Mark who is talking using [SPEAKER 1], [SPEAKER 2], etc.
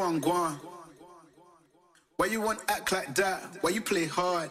[SPEAKER 1] one. Why you want act like that? Why you play hard?